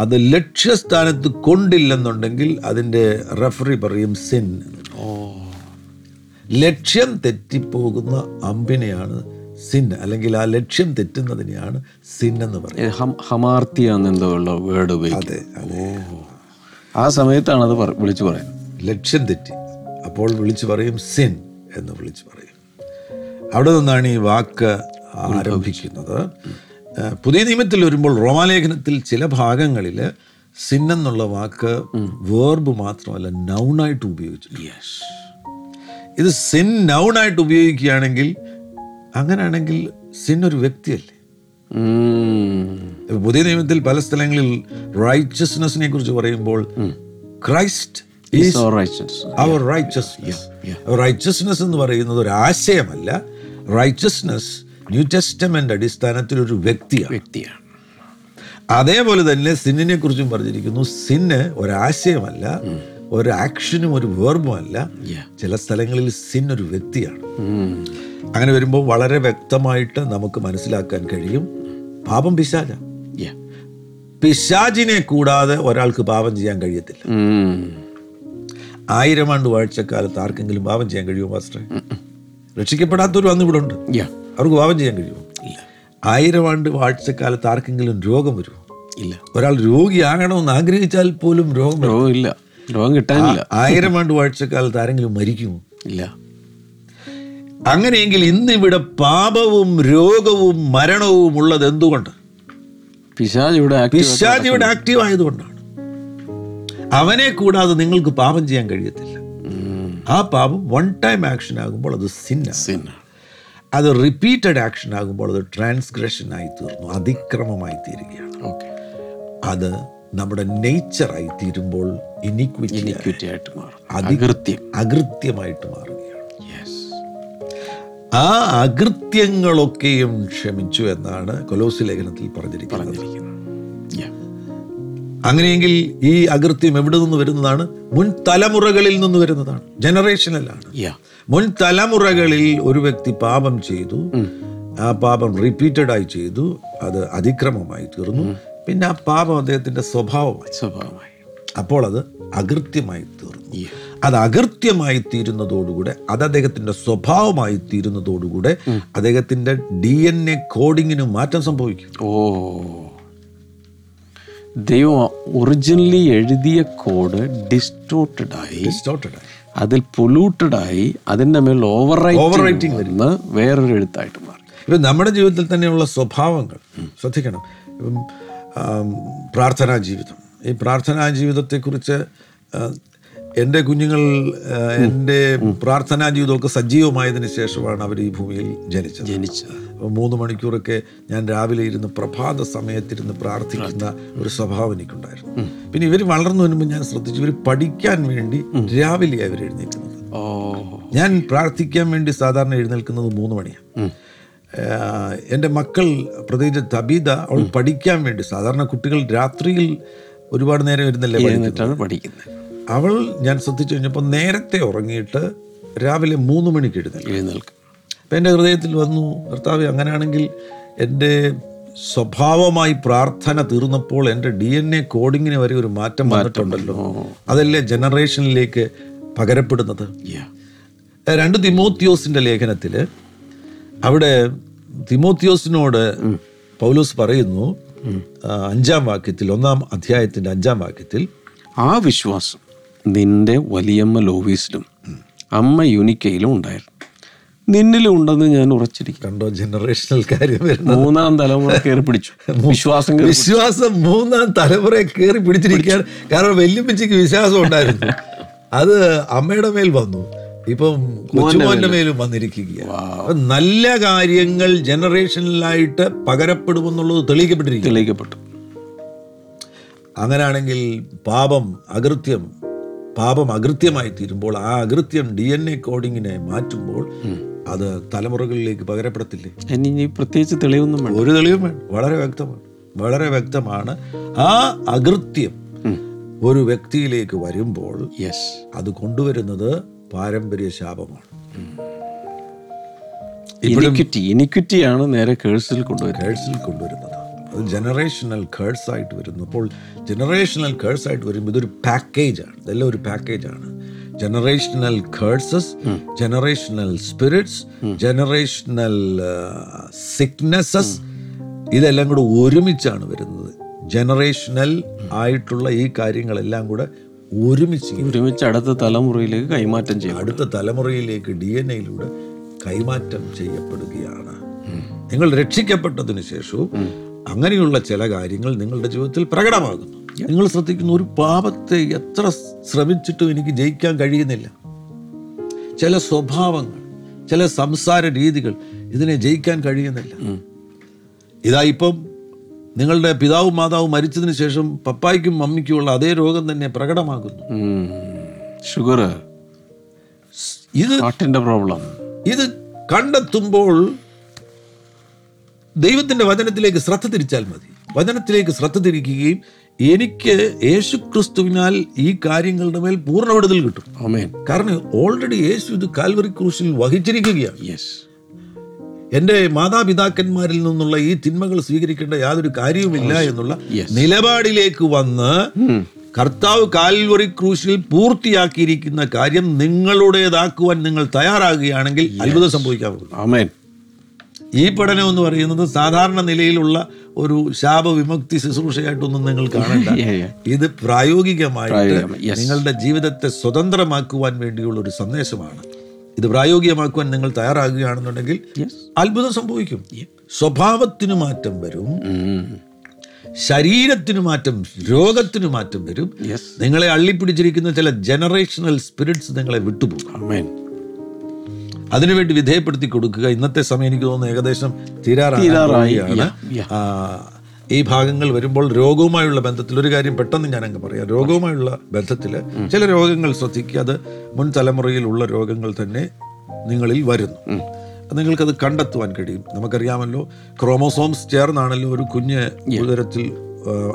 അത് ലക്ഷ്യസ്ഥാനത്ത് കൊണ്ടില്ലെന്നുണ്ടെങ്കിൽ അതിന്റെ റെഫറി പറയും സിൻ ലക്ഷ്യം തെറ്റിപ്പോകുന്ന അമ്പിനെയാണ് സിൻ അല്ലെങ്കിൽ ആ ലക്ഷ്യം തെറ്റുന്നതിനെയാണ് സിൻ എന്ന് പറയുന്നത്. എന്നെന്തോ ഉള്ള വേർഡ് അതെ അതെ. ആ സമയത്താണ് അത് വിളിച്ചു പറയുന്നത്. ലക്ഷ്യം തെറ്റി. അപ്പോൾ വിളിച്ചു പറയും സിൻ എന്ന് വിളിച്ചു പറയും. അവിടെ നിന്നാണ് ഈ വാക്ക് ആരംഭിക്കുന്നത്. പുതിയ നിയമത്തിൽ വരുമ്പോൾ റോമാലേഖനത്തിൽ ചില ഭാഗങ്ങളിൽ സിൻ എന്നുള്ള വാക്ക് വേർബ് മാത്രമല്ല നൗണായിട്ട് ഉപയോഗിച്ചിട്ടുണ്ട്. ഇത് സിൻ നൗണായിട്ട് ഉപയോഗിക്കുകയാണെങ്കിൽ അങ്ങനെയാണെങ്കിൽ സിൻ ഒരു വ്യക്തിയല്ലേ? പുതിയ നിയമത്തിൽ പല സ്ഥലങ്ങളിൽ റൈച്ചസ്നെസ്സിനെ കുറിച്ച് പറയുമ്പോൾ ക്രൈസ്റ്റ് അവർ റൈച്ചസ്നെസ് റൈച്ചസ്നെസ് എന്ന് പറയുന്നത് ഒരു ആശയമല്ല. റൈച്ചസ്നെസ് ന്യൂ ടെസ്റ്റമെന്റ് അടിസ്ഥാനത്തിൽ ഒരു വ്യക്തിയാണ്. വ്യക്തിയാണ്. അതേപോലെ തന്നെ സിന്നിനെ കുറിച്ചും പറഞ്ഞിരിക്കുന്നു. സിന്ന് ഒരാശയമല്ല ഒരു ആക്ഷനും ഒരു വേർബും അല്ല. ചില സ്ഥലങ്ങളിൽ സിൻ ഒരു വ്യക്തിയാണ്. അങ്ങനെ വരുമ്പോൾ വളരെ വ്യക്തമായിട്ട് നമുക്ക് മനസ്സിലാക്കാൻ കഴിയും. പാപം പിശാജ പിശാജിനെ പിശാചിനെ കൂടാതെ ഒരാൾക്ക് പാപം ചെയ്യാൻ കഴിയത്തില്ല. ആയിരം ആണ്ട് വാഴ്ചക്കാലത്ത് ആർക്കെങ്കിലും പാപം ചെയ്യാൻ കഴിയുമോ മാസ്റ്ററെ? രക്ഷിക്കപ്പെടാത്തൊരു അന്ന് ഇവിടെ ഉണ്ട്. അവർക്ക് പാപം ചെയ്യാൻ കഴിയുമോ? ഇല്ല. ആയിരം ആണ്ട് വാഴ്ചക്കാലത്ത് ആർക്കെങ്കിലും രോഗം വരുമോ? ഇല്ല. ഒരാൾ രോഗിയാകണമെന്ന് ആഗ്രഹിച്ചാൽ പോലും രോഗം ഇല്ല രോഗം കിട്ടാനില്ല. ആയിരം ആണ്ട് വാഴ്ചക്കാലത്ത് ആരെങ്കിലും മരിക്കുമോ? ഇല്ല. അങ്ങനെയെങ്കിൽ ഇന്നിവിടെ പാപവും രോഗവും മരണവും ഉള്ളത് എന്തുകൊണ്ട്? പിശാജ് ഇവിടെ active പിശാജ് ഇവിടെ ആക്റ്റീവ് ആയതുകൊണ്ടാണ്. അവനെ കൂടാതെ നിങ്ങൾക്ക് പാപം ചെയ്യാൻ കഴിയത്തില്ല. ആ പാപം വൺ ടൈം ആക്ഷൻ ആകുമ്പോൾ അത് സിന്നാണ് Sin. അത് റിപ്പീറ്റഡ് ആക്ഷൻ ആകുമ്പോൾ അത് ട്രാൻസ്ഗ്രഷൻ ആയി തീർന്നു അതിക്രമമായി തീരുകയാണ്. അത് നമ്മുടെ നേച്ചറായി തീരുമ്പോൾ ഇനിക്വിറ്റി ആയിട്ട് മാറും. അകൃത്യം. അകൃത്യമായിട്ട് മാറുകയാണ്. ആ അകൃത്യങ്ങളൊക്കെയും ക്ഷമിച്ചു എന്നാണ് കൊലോസി ലേഖനത്തിൽ പറഞ്ഞിരിക്കുന്നത്. അങ്ങനെയെങ്കിൽ ഈ അകൃത്യം എവിടെ നിന്ന് വരുന്നതാണ്? മുൻ തലമുറകളിൽ നിന്ന് വരുന്നതാണ്. ജനറേഷനിലാണ് മുൻ തലമുറകളിൽ ഒരു വ്യക്തി പാപം ചെയ്തു. ആ പാപം റിപ്പീറ്റഡ് ആയി ചെയ്തു. അത് അതിക്രമമായി തീർന്നു. പിന്നെ ആ പാപം അദ്ദേഹത്തിന്റെ സ്വഭാവമായി. സ്വഭാവമായി. അപ്പോൾ അത് അകൃത്യമായി തീർന്നു. അത് അകൃത്യമായി തീരുന്നതോടുകൂടെ അത് അദ്ദേഹത്തിന്റെ സ്വഭാവമായി തീരുന്നതോടുകൂടെ അദ്ദേഹത്തിന്റെ ഡി എൻ എ കോഡിങ്ങിന് മാറ്റം സംഭവിക്കും. ഓ. ദൈവം ഒറിജിനലി എഴുതിയ കോഡ് ഡിസ്റ്റോർട്ടഡ് ആയി ഡിസ്റ്റോർട്ടഡ്. അതിൽ പൊല്യൂട്ടഡ് ആയി അതിന്റെ മേൽ ഓവർ റൈറ്റിംഗ് വരുന്ന. വേറൊരു എഴുത്തായിട്ട് മാറി. ഇപ്പം നമ്മുടെ ജീവിതത്തിൽ തന്നെയുള്ള സ്വഭാവങ്ങൾ ശ്രദ്ധിക്കണം. ഇപ്പം പ്രാർത്ഥനാ ജീവിതം. ഈ പ്രാർത്ഥനാ ജീവിതത്തെക്കുറിച്ച് എന്റെ കുഞ്ഞുങ്ങൾ എന്റെ പ്രാർത്ഥനാ ജീവിതമൊക്കെ സജീവമായതിനു ശേഷമാണ് അവർ ഈ ഭൂമിയിൽ ജനിച്ചത്. ജനിച്ചത്. മൂന്ന് മണിക്കൂറൊക്കെ ഞാൻ രാവിലെ ഇരുന്ന് പ്രഭാത സമയത്തിരുന്ന് പ്രാർത്ഥിക്കുന്ന ഒരു സ്വഭാവം എനിക്കുണ്ടായിരുന്നു. പിന്നെ ഇവർ വളർന്നു വരുമ്പോൾ ഞാൻ ശ്രദ്ധിച്ചു. ഇവർ പഠിക്കാൻ വേണ്ടി രാവിലെ അവർ എഴുന്നേൽക്കുന്നത്. ഞാൻ പ്രാർത്ഥിക്കാൻ വേണ്ടി സാധാരണ എഴുന്നേൽക്കുന്നത് മൂന്ന് മണിയാണ് എന്റെ മക്കൾ പ്രത്യേകിച്ച് തബീത അവൾ പഠിക്കാൻ വേണ്ടി സാധാരണ കുട്ടികൾ രാത്രിയിൽ ഒരുപാട് നേരം ഇരുന്നല്ലേ പഠിക്കുന്നത്. അവൾ ഞാൻ ശ്രദ്ധിച്ചു കഴിഞ്ഞപ്പോൾ നേരത്തെ ഉറങ്ങിയിട്ട് രാവിലെ മൂന്ന് മണിക്ക് എഴുന്നേൽക്കും. അപ്പം എന്റെ ഹൃദയത്തിൽ വന്നു കർത്താവ് അങ്ങനെയാണെങ്കിൽ എന്റെ സ്വഭാവമായി പ്രാർത്ഥന തീർന്നപ്പോൾ എന്റെ ഡി എൻ എ കോഡിങ്ങിന് വരെ ഒരു മാറ്റം വന്നിട്ടുണ്ടല്ലോ. അതല്ലേ ജനറേഷനിലേക്ക് പകരപ്പെടുന്നത്. രണ്ട് തിമോത്യോസിന്റെ ലേഖനത്തിൽ അവിടെ തിമോത്യോസിനോട് പൗലോസ് പറയുന്നു അഞ്ചാം വാക്യത്തിൽ ഒന്നാം അധ്യായത്തിന്റെ അഞ്ചാം വാക്യത്തിൽ ആ വിശ്വാസം നിന്റെ വലിയമ്മ ലോവീസിലും അമ്മ യുനിക്കയിലും ഉണ്ടായിരുന്നു. നിന്നിലും ഉണ്ടെന്ന് ഞാൻ ഉറച്ചിരിക്കും കണ്ടോ ജനറേഷണൽ കാര്യം മൂന്നാം തലമുറ കയറി പിടിച്ചു. വിശ്വാസം വിശ്വാസം മൂന്നാം തലമുറ കയറി പിടിച്ചിരിക്കുകയാണ്. കാരണം വല്യമ്മച്ചിക്ക് വിശ്വാസം ഉണ്ടായിരുന്നു. അത് അമ്മയുടെ മേൽ വന്നു. ഇപ്പം കൊച്ചുമോന്റെ മേലും. വന്നിരിക്കുകയാണ്. നല്ല കാര്യങ്ങൾ ജനറേഷനിലായിട്ട് പകരപ്പെടുമെന്നുള്ളത് തെളിയിക്കപ്പെട്ടിരിക്കും തെളിയിക്കപ്പെട്ടു. അങ്ങനെയാണെങ്കിൽ പാപം അകൃത്യം പാപം അകൃത്യമായി തീരുമ്പോൾ ആ അകൃത്യം ഡി എൻ എ കോഡിങ്ങിനെ മാറ്റുമ്പോൾ അത് തലമുറകളിലേക്ക് പകരപ്പെടത്തില്ലേ? പ്രത്യേകിച്ച് തെളിവൊന്നും ഒരു തെളിവും വേണം വളരെ വ്യക്തമാണ്. വളരെ വ്യക്തമാണ്. ആ അകൃത്യം ഒരു വ്യക്തിയിലേക്ക് വരുമ്പോൾ യെസ് അത് കൊണ്ടുവരുന്നത് പാരമ്പര്യ ശാപമാണ്. ഇനിക്വിറ്റി ഇനിക്വിറ്റിയാണ് നേരെ കേഴ്സിൽ കൊണ്ടുവരുന്നത്. കേഴ്സിൽ കൊണ്ടുവരുന്നത്. ജനറേഷണൽ കേഴ്സ് ആയിട്ട് വരുന്നു അപ്പോൾ ജനറേഷണൽ കേഴ്സ് ആയിട്ട് വരുമ്പോൾ ഇതൊരു പാക്കേജാണ് ഇതെല്ലാം ഒരു പാക്കേജാണ് generational curses generational spirits generational sicknesses ഇതെല്ലാം കൂടെ ഒരുമിച്ചാണ് വരുന്നത്. ജനറേഷണൽ ആയിട്ടുള്ള ഈ കാര്യങ്ങളെല്ലാം കൂടെ ഒരുമിച്ച് ഒരുമിച്ച് അടുത്ത തലമുറയിലേക്ക് കൈമാറ്റം ചെയ്യും. അടുത്ത തലമുറയിലേക്ക് ഡി എൻ എയിലൂടെ കൈമാറ്റം ചെയ്യപ്പെടുകയാണ്. നിങ്ങൾ രക്ഷിക്കപ്പെട്ടതിന് ശേഷവും അങ്ങനെയുള്ള ചില കാര്യങ്ങൾ നിങ്ങളുടെ ജീവിതത്തിൽ പ്രകടമാകുന്നു. നിങ്ങൾ ശ്രദ്ധിക്കുന്ന ഒരു പാപത്തെ എത്ര ശ്രമിച്ചിട്ടും എനിക്ക് ജയിക്കാൻ കഴിയുന്നില്ല. ചില സ്വഭാവങ്ങൾ ചില സംസാര രീതികൾ ഇതിനെ ജയിക്കാൻ കഴിയുന്നില്ല. ഇതാ ഇപ്പം നിങ്ങളുടെ പിതാവും മാതാവും മരിച്ചതിന് ശേഷം പപ്പായ്ക്കും മമ്മിക്കുമുള്ള അതേ രോഗം തന്നെ പ്രകടമാകുന്നു. ഷുഗർ ഇത് പ്രോബ്ലം. ഇത് കണ്ടെത്തുമ്പോൾ ദൈവത്തിന്റെ വചനത്തിലേക്ക് ശ്രദ്ധ തിരിച്ചാൽ മതി. വചനത്തിലേക്ക് ശ്രദ്ധ തിരിക്കുകയും എനിക്ക് യേശു ക്രിസ്തുവിനാൽ ഈ കാര്യങ്ങളുടെ മേൽ പൂർണ വിടുതൽ കിട്ടും കാരണം ഓൾറെഡി യേശു ഇത് കാൽവറി ക്രൂശിൽ വഹിച്ചിരിക്കുകയാണ്. യെസ് എന്റെ മാതാപിതാക്കന്മാരിൽ നിന്നുള്ള ഈ തിന്മകൾ സ്വീകരിക്കേണ്ട യാതൊരു കാര്യവുമില്ല എന്നുള്ള നിലപാടിലേക്ക് വന്ന് കർത്താവ് കാൽവറി ക്രൂശിൽ പൂർത്തിയാക്കിയിരിക്കുന്ന കാര്യം നിങ്ങളുടേതാക്കുവാൻ നിങ്ങൾ തയ്യാറാകുകയാണെങ്കിൽ അത്ഭുതം സംഭവിക്കാൻ ഈ പഠനം എന്ന് പറയുന്നത് സാധാരണ നിലയിലുള്ള ഒരു ശാപവിമുക്തി ശുശ്രൂഷയായിട്ടൊന്നും നിങ്ങൾ കാണണ്ട. ഇത് പ്രായോഗികമായിട്ട് നിങ്ങളുടെ ജീവിതത്തെ സ്വതന്ത്രമാക്കുവാൻ വേണ്ടിയുള്ള ഒരു സന്ദേശമാണ്. ഇത് പ്രായോഗികമാക്കുവാൻ നിങ്ങൾ തയ്യാറാകുകയാണെന്നുണ്ടെങ്കിൽ. അത്ഭുതം സംഭവിക്കും. സ്വഭാവത്തിന് മാറ്റം വരും. ഉം. ശരീരത്തിന് മാറ്റം രോഗത്തിന് മാറ്റം വരും. നിങ്ങളെ അള്ളിപ്പിടിച്ചിരിക്കുന്ന ചില ജനറേഷണൽ സ്പിരിറ്റ്സ് നിങ്ങളെ വിട്ടുപോകും. അതിനുവേണ്ടി വിധേയപ്പെടുത്തി കൊടുക്കുക. ഇന്നത്തെ സമയം എനിക്ക് തോന്നുന്നു ഏകദേശം തീരാറാണ് തീരാറായാണ് ഈ ഭാഗങ്ങൾ വരുമ്പോൾ രോഗവുമായുള്ള ബന്ധത്തിൽ ഒരു കാര്യം പെട്ടെന്ന് ഞാൻ അങ്ങ് പറയാം. രോഗവുമായുള്ള ബന്ധത്തിൽ ചില രോഗങ്ങൾ ശ്രദ്ധിക്കുക. അത് മുൻ തലമുറയിലുള്ള രോഗങ്ങൾ തന്നെ നിങ്ങളിൽ വരുന്നു. അത് നിങ്ങൾക്കത് കണ്ടെത്തുവാൻ കഴിയും. നമുക്കറിയാമല്ലോ ക്രോമോസോംസ് ചേർന്നാണല്ലോ ഒരു കുഞ്ഞ് ഉദരത്തിൽ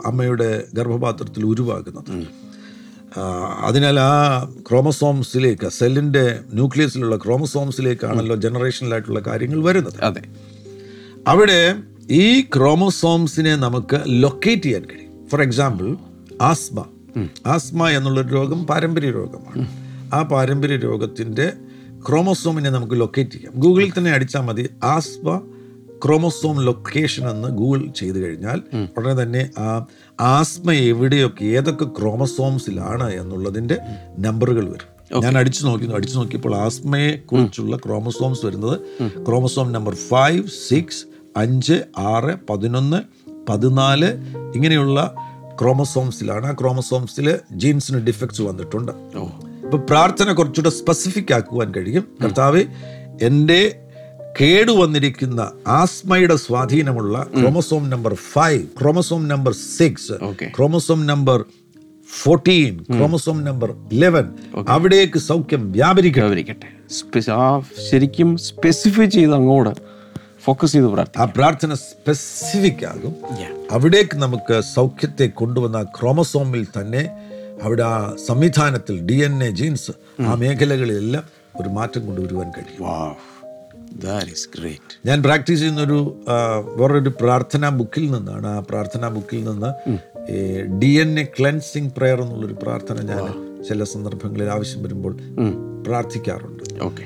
അമ്മയുടെ ഗർഭപാത്രത്തിൽ ഉരുവാകുന്നത്. അതിനാൽ ആ ക്രോമസോംസിലേക്ക് സെല്ലിന്റെ ന്യൂക്ലിയസിലുള്ള ക്രോമസോംസിലേക്കാണല്ലോ ജനറേഷനിലായിട്ടുള്ള കാര്യങ്ങൾ വരുന്നത്. അതെ. അവിടെ ഈ ക്രോമസോംസിനെ നമുക്ക് ലൊക്കേറ്റ് ചെയ്യാൻ കഴിയും. For example asthma. ആസ്മ എന്നുള്ളൊരു രോഗം പാരമ്പര്യ രോഗമാണ്. ആ പാരമ്പര്യ രോഗത്തിന്റെ ക്രോമസോമിനെ നമുക്ക് ലൊക്കേറ്റ് ചെയ്യാം. ഗൂഗിളിൽ തന്നെ അടിച്ചാൽ മതി. ആസ്മ ക്രോമസോം ലൊക്കേഷൻ എന്ന് ഗൂഗിൾ ചെയ്തു കഴിഞ്ഞാൽ ഉടനെ തന്നെ ആ ആസ്മ എവിടെയൊക്കെ ഏതൊക്കെ ക്രോമസോംസിലാണ് എന്നുള്ളതിന്റെ നമ്പറുകൾ വരും. ഞാൻ അടിച്ചു നോക്കി അടിച്ചു നോക്കിയപ്പോൾ ആസ്മയെ കുറിച്ചുള്ള ക്രോമസോംസ് വരുന്നത് ക്രോമസോം നമ്പർ ഫൈവ് സിക്സ് അഞ്ച് ആറ് പതിനൊന്ന് പതിനാല് ഇങ്ങനെയുള്ള ക്രോമസോംസിലാണ്. ആ ക്രോമസോംസിൽ ജീൻസിന് ഡിഫക്ട്സ് വന്നിട്ടുണ്ട്. ഇപ്പൊ പ്രാർത്ഥന കുറച്ചുകൂടെ സ്പെസിഫിക് ആക്കുവാൻ കഴിയും. കർത്താവ് എന്റെ കേടുവന്നിരിക്കുന്ന ആസ്മയുടെ സ്വാധീനമുള്ള chromosome number five chromosome number six. Chromosome number fourteen chromosome number eleven. അവിടേക്ക് സൗഖ്യം വ്യാപരിക്കട്ടെ. ശരിക്കും സ്പെസിഫൈ ചെയ്ത് അങ്ങോട്ട് ഫോക്കസ് ചെയ്ത് പ്രാർത്ഥന ആ പ്രാർത്ഥന സ്പെസിഫിക് ആകും. അവിടേക്ക് നമുക്ക് സൗഖ്യത്തെ കൊണ്ടുവന്ന ക്രോമസോമിൽ തന്നെ അവിടെ ആ സംവിധാനത്തിൽ ഡി എൻ എ ജീൻസ് ആ മേഖലകളിലെല്ലാം ഒരു മാറ്റം കൊണ്ടുവരുവാൻ കഴിയും. ഞാൻ പ്രാക്ടീസ് ചെയ്യുന്നൊരു വേറൊരു പ്രാർത്ഥനാ ബുക്കിൽ നിന്നാണ്. ആ പ്രാർത്ഥനാ ബുക്കിൽ നിന്ന് D N A cleansing prayer എന്നുള്ളൊരു പ്രാർത്ഥന ഞാൻ ചില സന്ദർഭങ്ങളിൽ ആവശ്യം വരുമ്പോൾ പ്രാർത്ഥിക്കാറുണ്ട്. ഓക്കെ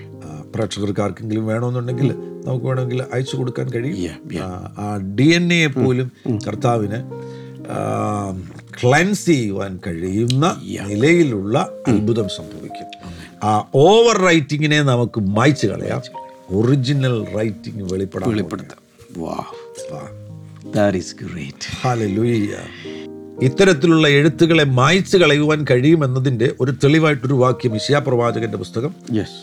പ്രേക്ഷകർക്ക് ആർക്കെങ്കിലും വേണമെന്നുണ്ടെങ്കിൽ നമുക്ക് വേണമെങ്കിൽ അയച്ചു കൊടുക്കാൻ കഴിയും. ആ ഡി എൻ എ പോലും കർത്താവിന് ക്ലൻസ് ചെയ്യുവാൻ കഴിയുന്ന നിലയിലുള്ള അത്ഭുതം സംഭവിക്കും. ആ ഓവർ റൈറ്റിങ്ങിനെ നമുക്ക് മായ്ച്ചു കളയാം. ഒറിജിനൽ റൈറ്റിംഗ് വെളിപ്പെടാൻ വെളിപ്പെടുത്താം. വാ. വാ. That is great. ഇത്തരത്തിലുള്ള എഴുത്തുകളെ മായ്ച്ചു കളയുവാൻ കഴിയുമെന്നതിന്റെ ഒരു തെളിവായിട്ടൊരു വാക്യം ഇഷ്യാപ്രവാചകന്റെ പുസ്തകം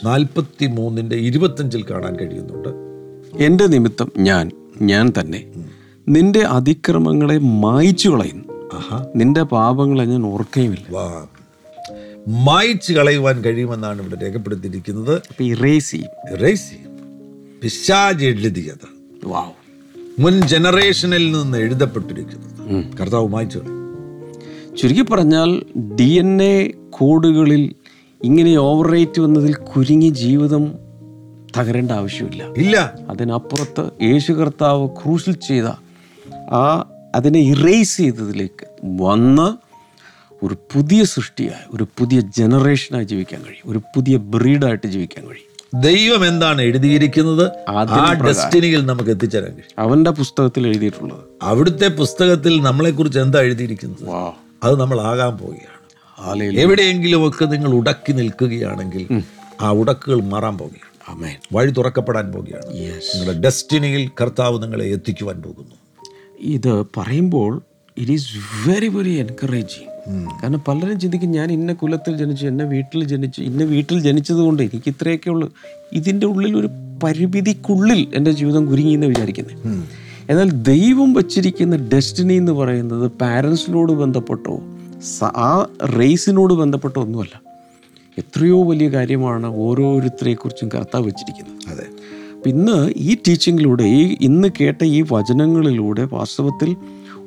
നാൽപ്പത്തി മൂന്നിന്റെ ഇരുപത്തഞ്ചിൽ കാണാൻ കഴിയുന്നുണ്ട്. എന്റെ നിമിത്തം ഞാൻ ഞാൻ തന്നെ നിന്റെ അതിക്രമങ്ങളെ മായ്ച്ചു കളയുന്നു. നിന്റെ പാപങ്ങളെ ഞാൻ ഓർക്കുകയുമില്ല വാ. മായ്ച്ചു കളയുവാൻ കഴിയുമെന്നാണ് ഇവിടെ രേഖപ്പെടുത്തിയിരിക്കുന്നത്. ഇറേസി ഇറേസി പിശാജ് എഴുതിയത് വാവ്. മുൻ ജനറേഷനിൽ നിന്ന് എഴുതപ്പെട്ടിരിക്കുന്നത്. കർത്താവ് മായ്ച്ചു ചുരുക്കി പറഞ്ഞാൽ ഡി എൻ എ കോഡുകളിൽ ഇങ്ങനെ ഓവർ റേറ്റ് വന്നതിൽ കുരുങ്ങി ജീവിതം തകരേണ്ട ആവശ്യമില്ല. ഇല്ല. അതിനപ്പുറത്ത് യേശു കർത്താവ് ക്രൂശിൽ ചെയ്ത ആ അതിനെ ഇറേസ് ചെയ്തതിലേക്ക് വന്ന് ഒരു പുതിയ സൃഷ്ടിയായി ഒരു പുതിയ ജനറേഷനായി ജീവിക്കാൻ കഴിയും ഒരു പുതിയ ബ്രീഡായിട്ട് ജീവിക്കാൻ കഴിയും. ദൈവം എന്താണ് എഴുതിയിരിക്കുന്നത്? ആ ഡെസ്റ്റിനിയിൽ നമുക്ക് എത്തിച്ചേരാൻ കഴിയും. അവന്റെ പുസ്തകത്തിൽ എഴുതിയിട്ടുള്ളത്. അവിടുത്തെ പുസ്തകത്തിൽ നമ്മളെ കുറിച്ച് എന്താ എഴുതിയിരിക്കുന്നത്? അത് നമ്മൾ ആകാൻ പോവുകയാണ്. എവിടെയെങ്കിലും ഒക്കെ നിങ്ങൾ ഉടക്കി നിൽക്കുകയാണെങ്കിൽ ആ ഉടക്കുകൾ മാറാൻ പോവുകയാണ്. വഴി തുറക്കപ്പെടാൻ പോവുകയാണ്. നിങ്ങളുടെ ഡെസ്റ്റിനിയിൽ കർത്താവ് നിങ്ങളെ എത്തിക്കുവാൻ പോകുന്നു. ഇത് പറയുമ്പോൾ it is very very encouraging കാരണം പലരും ചിന്തിക്കും ഞാൻ ഇന്ന കുലത്തിൽ ജനിച്ചു എന്നെ വീട്ടിൽ ജനിച്ചു ഇന്ന വീട്ടിൽ ജനിച്ചതുകൊണ്ട് എനിക്ക് ഇത്രയൊക്കെ ഉള്ളു. ഇതിന്റെ ഉള്ളിൽ ഒരു പരിമിതിക്കുള്ളിൽ എന്റെ ജീവിതം കുരുങ്ങി എന്ന് വിചാരിക്കുന്നത് എന്നാൽ ദൈവം വച്ചിരിക്കുന്ന ഡെസ്റ്റിനി എന്ന് പറയുന്നത് പാരൻസിനോട് ബന്ധപ്പെട്ടോ ആ റേസിനോട് ബന്ധപ്പെട്ടോ ഒന്നുമല്ല. എത്രയോ വലിയ കാര്യമാണ് ഓരോരുത്തരെക്കുറിച്ചും കർത്താവ് വെച്ചിരിക്കുന്നത്. അതെ. അപ്പം ഇന്ന് ഈ ടീച്ചിങ്ങിലൂടെ ഈ ഇന്ന് കേട്ട ഈ വചനങ്ങളിലൂടെ വാസ്തവത്തിൽ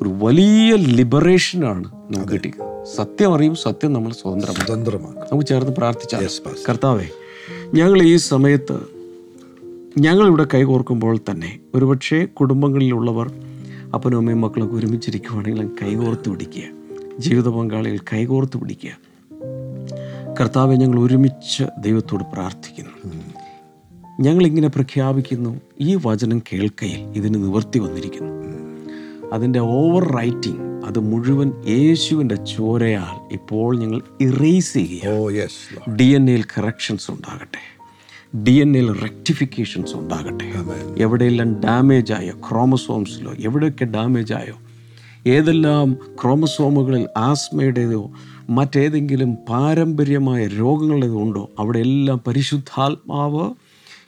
ഒരു വലിയ ലിബറേഷനാണ് നമുക്ക് കിട്ടിയത്. സത്യം അറിയും സത്യം നമ്മൾ സ്വതന്ത്രമാണ്. സ്വതന്ത്രമാക്കാം നമുക്ക് ചേർന്ന് പ്രാർത്ഥിച്ചാൽ കർത്താവേ ഞങ്ങൾ ഈ സമയത്ത് ഞങ്ങളിവിടെ കൈകോർക്കുമ്പോൾ തന്നെ ഒരുപക്ഷെ കുടുംബങ്ങളിലുള്ളവർ അപ്പനും അമ്മയും മക്കളൊക്കെ ഒരുമിച്ചിരിക്കുവാണെങ്കിൽ കൈകോർത്ത് പിടിക്കുക. ജീവിത പങ്കാളികൾ കൈകോർത്ത് പിടിക്കുക. കർത്താവെ ഞങ്ങൾ ഒരുമിച്ച് ദൈവത്തോട് പ്രാർത്ഥിക്കുന്നു. ഞങ്ങളിങ്ങനെ പ്രഖ്യാപിക്കുന്നു. ഈ വചനം കേൾക്കയിൽ ഇതിന് നിവർത്തി വന്നിരിക്കുന്നു. അതിന്റെ ഓവർ റൈറ്റിംഗ് അത് മുഴുവൻ യേശുവിന്റെ ചോരയാൽ ഇപ്പോൾ ഞങ്ങൾ ഇറേസ് ചെയ്യുക ഡി എൻ എയിൽ കറക്ഷൻസ് ഉണ്ടാകട്ടെ. ഡി എൻ എയിൽ റെക്ടിഫിക്കേഷൻസ് ഉണ്ടാകട്ടെ. എവിടെയെല്ലാം ഡാമേജ് ആയോ ക്രോമസോംസിലോ എവിടെയൊക്കെ ഡാമേജ് ആയോ ഏതെല്ലാം ക്രോമസോമുകളിൽ ആസ്മയുടേതോ മറ്റേതെങ്കിലും പാരമ്പര്യമായ രോഗങ്ങളുടേതോ ഉണ്ടോ അവിടെയെല്ലാം പരിശുദ്ധാത്മാവ്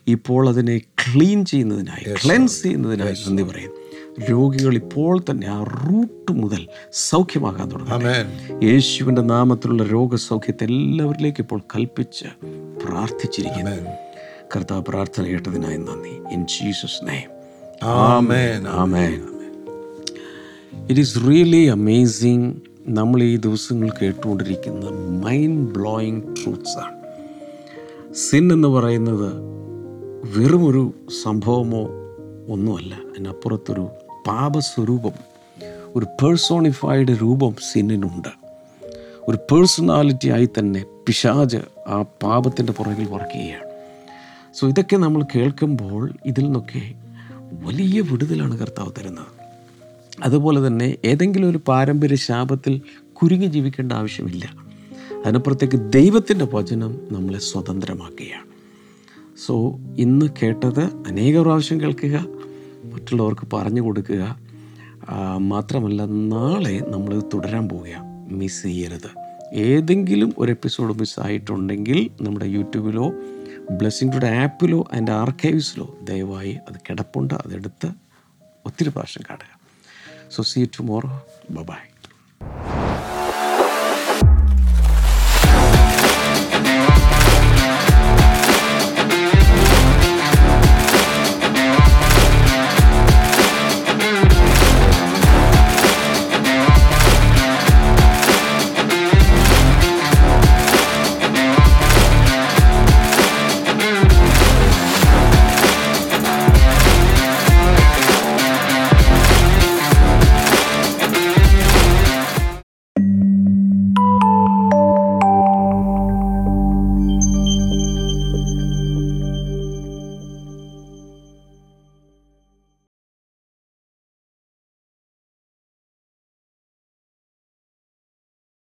ഇപ്പോൾ അതിനെ ക്ലീൻ ചെയ്യുന്നതിനായി ക്ലെൻസ് ചെയ്യുന്നതിനായി നന്ദി പറയും രോഗികൾ ഇപ്പോൾ തന്നെ ആ റൂട്ട് മുതൽ സൗഖ്യമാകാൻ തുടങ്ങും യേശുവിന്റെ നാമത്തിലുള്ള രോഗസൗഖ്യത്തെ എല്ലാവരിലേക്കും ഇപ്പോൾ കൽപ്പിച്ച് പ്രാർത്ഥിച്ചിരിക്കുന്നു. കർത്താവ് പ്രാർത്ഥന കേട്ടതിനായി നന്ദി. In Jesus name amen amen. It is really amazing നമ്മൾ ഈ ദിവസങ്ങൾ കേട്ടുകൊണ്ടിരിക്കുന്ന മൈൻഡ് ബ്ലോയിങ് ട്രൂത്ത്സ് ആണ്. സിൻ എന്ന് പറയുന്നത് വെറുമൊരു സംഭവമോ ഒന്നുമല്ല അതിനപ്പുറത്തൊരു പാപസ്വരൂപം ഒരു പേഴ്സോണിഫൈഡ് രൂപം സിന്നിനുണ്ട്. ഒരു പേഴ്സണാലിറ്റി ആയി തന്നെ പിശാജ് ആ പാപത്തിന്റെ പുറകിൽ വർക്ക് ചെയ്യുകയാണ് സോ ഇതൊക്കെ നമ്മൾ കേൾക്കുമ്പോൾ ഇതിൽ നിന്നൊക്കെ വലിയ വിടുതലാണ് കർത്താവ് തരുന്നത്. അതുപോലെ തന്നെ ഏതെങ്കിലും ഒരു പാരമ്പര്യ ശാപത്തിൽ കുരുങ്ങി ജീവിക്കേണ്ട ആവശ്യമില്ല. അതിനപ്പുറത്തേക്ക് ദൈവത്തിന്റെ വചനം നമ്മളെ സ്വതന്ത്രമാക്കുകയാണ്. സോ ഇന്ന് കേട്ടത് അനേക പ്രാവശ്യം കേൾക്കുക മറ്റുള്ളവർക്ക് പറഞ്ഞു കൊടുക്കുക. മാത്രമല്ല നാളെ നമ്മൾ തുടരാൻ പോവുക മിസ് ചെയ്യരുത്. ഏതെങ്കിലും ഒരു എപ്പിസോഡ് മിസ്സായിട്ടുണ്ടെങ്കിൽ നമ്മുടെ യൂട്യൂബിലോ ബ്ലെസ്സിംഗ് ടുഡേ ആപ്പിലോ അതിന്റെ ആർക്കൈവ്സിലോ ദയവായി അത് കിടപ്പുണ്ട്. അതെടുത്ത് ഒത്തിരി പ്രാവശ്യം കാണുക. So see tomorrow bye